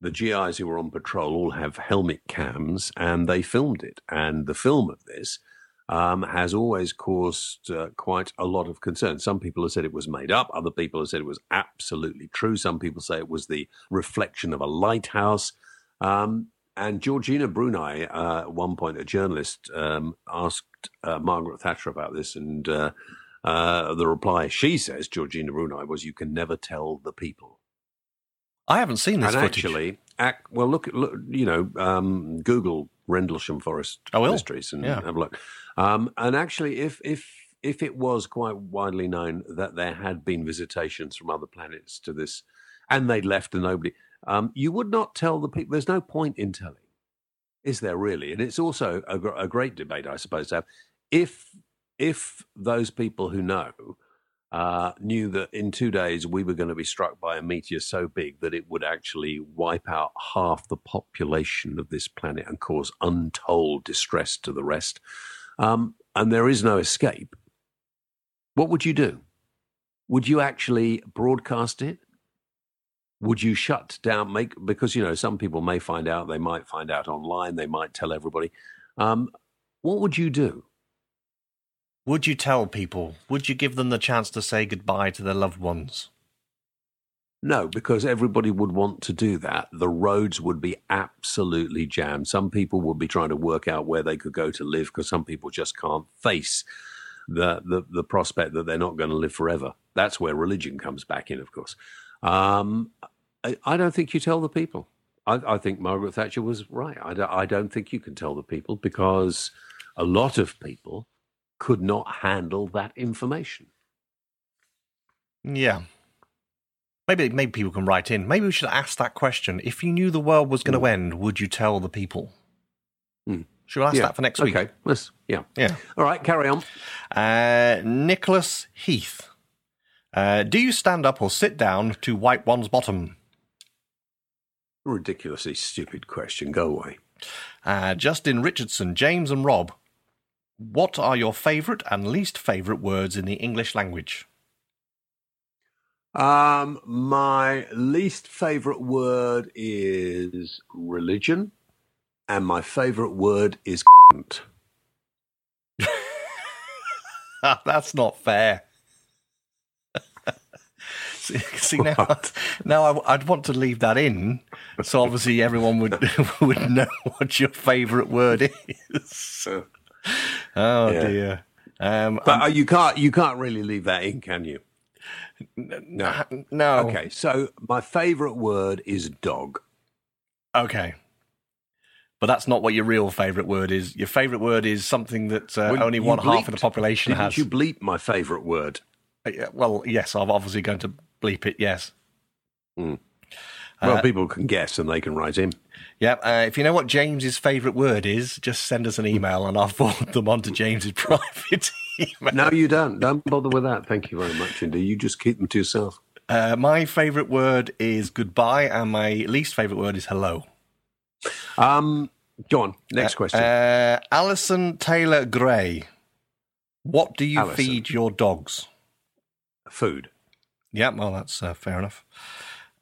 the GIs who were on patrol all have helmet cams, and they filmed it. And the film of this um, has always caused uh, quite a lot of concern. Some people have said it was made up. Other people have said it was absolutely true. Some people say it was the reflection of a lighthouse. Um, and Georgina Bruni, uh, at one point, a journalist, um, asked uh, Margaret Thatcher about this, and uh, uh, the reply she says, Georgina Bruni, was, "You can never tell the people." I haven't seen this and footage. actually, ac well, look, look, you know, um, Google Rendlesham Forest will. mysteries and Yeah. have a look. Um, and actually, if if if it was quite widely known that there had been visitations from other planets to this, and they'd left and nobody, um, you would not tell the people. There's no point in telling, is there really? And it's also a, a great debate, I suppose, to have. If if those people who know uh, knew that in two days we were going to be struck by a meteor so big that it would actually wipe out half the population of this planet and cause untold distress to the rest, um, and there is no escape, what would you do? Would you actually broadcast it? Would you shut down, make, because, you know, some people may find out, they might find out online, they might tell everybody. Um, what would you do? Would you tell people? Would you give them the chance to say goodbye to their loved ones? No, because everybody would want to do that. The roads would be absolutely jammed. Some people would be trying to work out where they could go to live because some people just can't face the, the, the prospect that they're not going to live forever. That's where religion comes back in, of course. Um, I, I don't think you tell the people. I, I think Margaret Thatcher was right. I don't, I don't think you can tell the people because a lot of people could not handle that information. Yeah. Maybe maybe people can write in. Maybe we should ask that question. If you knew the world was going to end, would you tell the people? Hmm. Should we ask that for next week? Okay. Let's, yeah. Yeah. All right, carry on. Uh, Nicholas Heath. Uh, do you stand up or sit down to wipe one's bottom? Ridiculously stupid question. Go away. Uh, Justin Richardson, James, and Rob. What are your favourite and least favourite words in the English language? Um, my least favorite word is religion, and my favorite word is. Cunt. That's not fair. see, see, now, now I, would want to leave that in, so obviously everyone would would know what your favourite word is. Oh Yeah. dear. Um, But uh, you can't you can't really leave that in, can you? No. no. Okay, so my favorite word is dog. Okay. But that's not what your real favourite word is. Your favourite word is something that uh, Well, only one half of the bleeped- population Didn't has. you bleep my favorite word? Uh, Well, yes, I'm obviously going to bleep it. Yes. Well, Uh, people can guess and they can write in. Yeah. Uh, if you know what James's favourite word is, just send us an email and I'll forward them on to James's private no, you don't. Don't bother with that. Thank you very much, indeed. You just keep them to yourself. Uh, my favourite word is goodbye, and my least favourite word is hello. Um, go on. Next question. Uh, Alison Taylor Gray. What do you feed your dogs? Food. Yeah, well, that's uh, fair enough.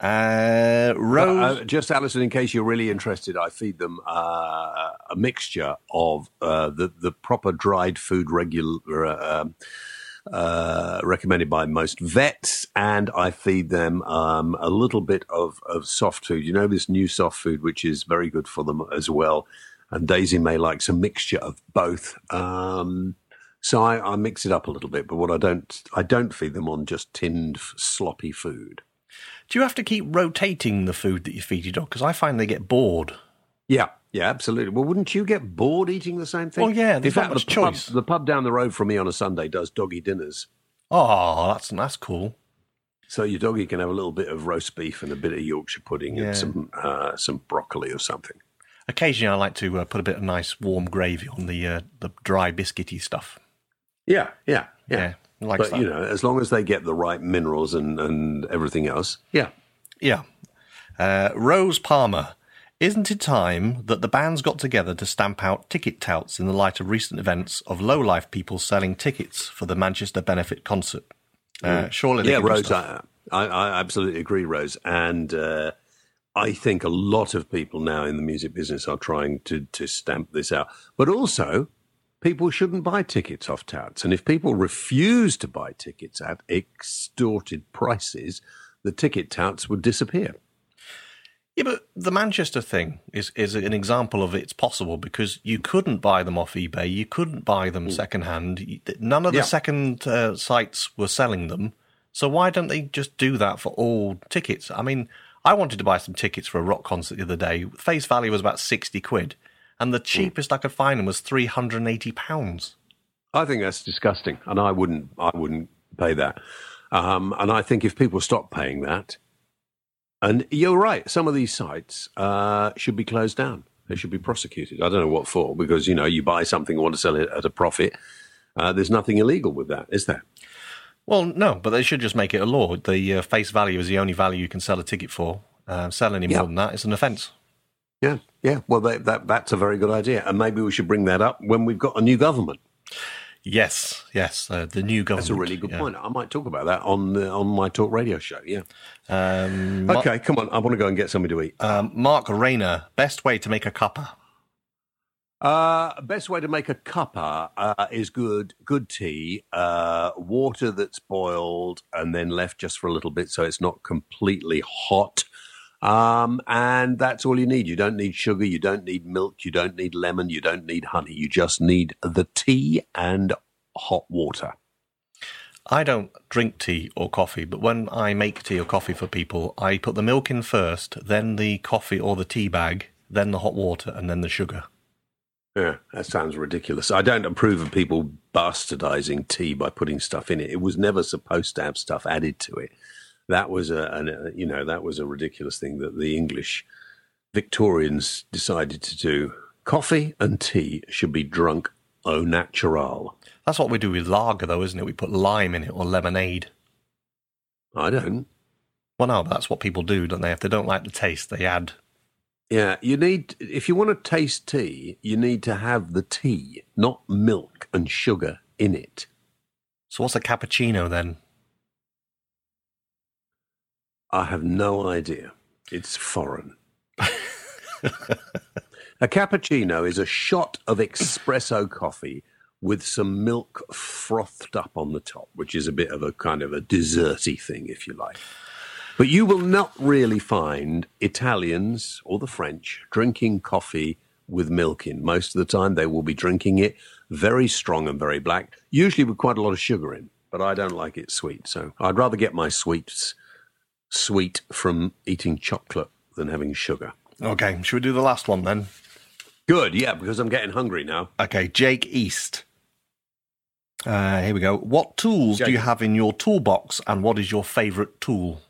Uh, Rose. Uh, just Alison, in case you're really interested, I feed them uh, a mixture of uh, the the proper dried food regular um, uh, recommended by most vets, and I feed them um, a little bit of of soft food. You know this new soft food, which is very good for them as well. And Daisy May likes a mixture of both. Um, so I, I mix it up a little bit, but what I don't I don't feed them on just tinned sloppy food. Do you have to keep rotating the food that you feed your dog? Because I find they get bored. Yeah, yeah, absolutely. Well, wouldn't you get bored eating the same thing? Well, yeah, there's not much the pub, choice. the pub down the road from me on a Sunday does doggy dinners. Oh, that's that's cool. So your doggy can have a little bit of roast beef and a bit of Yorkshire pudding Yeah. and some uh, some broccoli or something. Occasionally, I like to uh, put a bit of nice warm gravy on the uh, the dry biscuity stuff. Yeah, yeah, yeah. Yeah, likes but that. you know, as long as they get the right minerals and and everything else, yeah. Yeah. Uh, Rose Palmer. Isn't it time that the bands got together to stamp out ticket touts in the light of recent events of low-life people selling tickets for the Manchester benefit concert? Uh, surely, yeah, Rose. I, I, I absolutely agree, Rose. And uh, I think a lot of people now in the music business are trying to, to stamp this out. But also, people shouldn't buy tickets off touts. And if people refuse to buy tickets at extorted prices, the ticket touts would disappear. Yeah, but the Manchester thing is is an example of it's possible because you couldn't buy them off eBay, you couldn't buy them secondhand. You- None of the Yeah. second uh, sites were selling them. So why don't they just do that for all tickets? I mean, I wanted to buy some tickets for a rock concert the other day. Face value was about sixty quid, and the cheapest I could find them was three hundred and eighty pounds. I think that's disgusting, and I wouldn't. I wouldn't pay that. Um, and I think if people stop paying that, and you're right, some of these sites uh, should be closed down. They should be prosecuted. I don't know what for, because you know you buy something and want to sell it at a profit. Uh, there's nothing illegal with that, is there? Well, no, but they should just make it a law. The uh, face value is the only value you can sell a ticket for. Uh, sell any Yeah. more than that is an offence. Yeah, yeah. Well, they, that that's a very good idea, and maybe we should bring that up when we've got a new government. Yes, yes, uh, the new government. That's a really good yeah. point. I might talk about that on the, on my talk radio show. Yeah. Um, Okay, come on. I want to go and get something to eat. um, Mark Rayner, best way to make a cuppa. Uh, best way to make a cuppa uh, is good, good tea, uh, water that's boiled and then left just for a little bit so it's not completely hot. Um, and that's all you need. You don't need sugar, you don't need milk, you don't need lemon, you don't need honey. You just need the tea and hot water. I don't drink tea or coffee, but when I make tea or coffee for people, I put the milk in first, then the coffee or the tea bag, then the hot water, and then the sugar. Yeah, that sounds ridiculous. I don't approve of people bastardizing tea by putting stuff in it. It was never supposed to have stuff added to it. That was a, an, a you know, that was a ridiculous thing that the English Victorians decided to do. Coffee and tea should be drunk au natural. That's what we do with lager, though, isn't it? We put lime in it or lemonade. I don't. Well, no, but that's what people do, don't they? If they don't like the taste, they add. Yeah, you need if you want to taste tea, you need to have the tea, not milk and sugar in it. So, what's a cappuccino then? I have no idea. It's foreign. a cappuccino is a shot of espresso coffee with some milk frothed up on the top, which is a bit of a kind of a desserty thing, if you like. But you will not really find Italians or the French drinking coffee with milk in. Most of the time, they will be drinking it very strong and very black, usually with quite a lot of sugar in. But I don't like it sweet, so I'd rather get my sweets sweet from eating chocolate than having sugar. Okay, should we do the last one then? Good, yeah, because I'm getting hungry now. Okay, Jake East. Uh, here we go. What tools do you have in your toolbox, and what is your favourite tool?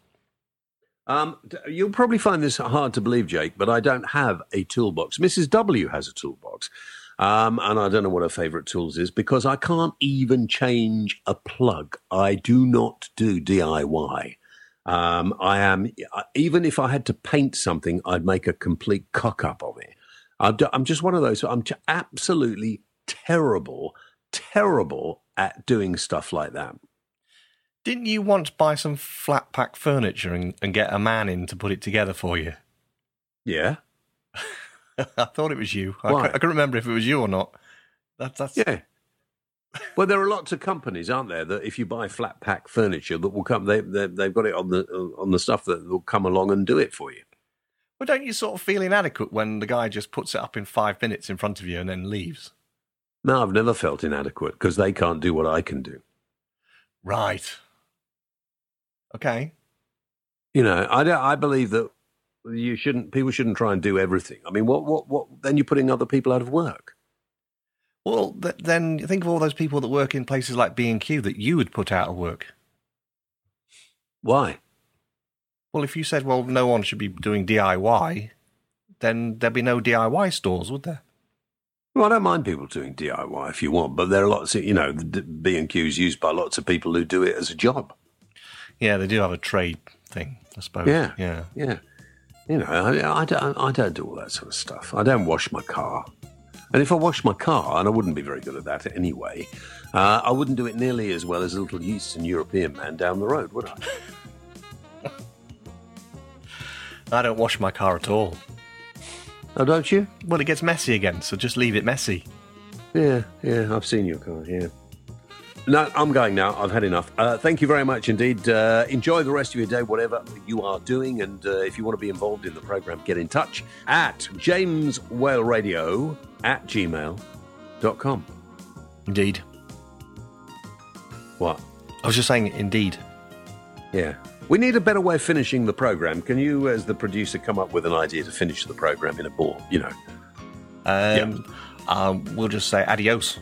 Um, you'll probably find this hard to believe, Jake, but I don't have a toolbox. Mrs. W has a toolbox. Um, and I don't know what her favorite tools is because I can't even change a plug. I do not do DIY. Um, I am, even if I had to paint something, I'd make a complete cock up of it. I'm, I'm just one of those, I'm absolutely terrible, terrible at doing stuff like that. Didn't you once buy some flat pack furniture and, and get a man in to put it together for you? Yeah. I thought it was you. Why? I, couldn't remember if it was you or not. That, that's yeah. Well, there are lots of companies, aren't there, that if you buy flat pack furniture, that will come. They, they they've got it on the on the stuff that will come along and do it for you. Well, don't you sort of feel inadequate when the guy just puts it up in five minutes in front of you and then leaves? No, I've never felt inadequate because they can't do what I can do. Right. Okay. You know, I, don't. I believe that you shouldn't. People shouldn't try and do everything. I mean, what, what, what? Then you're putting other people out of work. Well, th- then think of all those people that work in places like B and Q that you would put out of work. Why? Well, if you said, well, no one should be doing DIY, then there'd be no DIY stores, would there? Well, I don't mind people doing DIY if you want, but there are lots of, you know, B and Q is used by lots of people who do it as a job. Yeah, they do have a trade thing, I suppose. Yeah, yeah, yeah. You know, I, I, don't, I don't do all that sort of stuff. I don't wash my car. And if I washed my car, and I wouldn't be very good at that anyway, uh, I wouldn't do it nearly as well as a little Eastern European man down the road, would I? I don't wash my car at all. Oh, don't you? Well, it gets messy again, so just leave it messy. Yeah, yeah, I've seen your car, yeah. No, I'm going now. I've had enough. Uh, thank you very much indeed. Uh, enjoy the rest of your day, whatever you are doing. And uh, if you want to be involved in the program, get in touch at James Whale Radio at gmail.com. Indeed. What? I was just saying, indeed. Yeah. We need a better way of finishing the program. Can you, as the producer, come up with an idea to finish the program in a ball? You know. Um, yeah. um, we'll just say adios.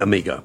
Amigo.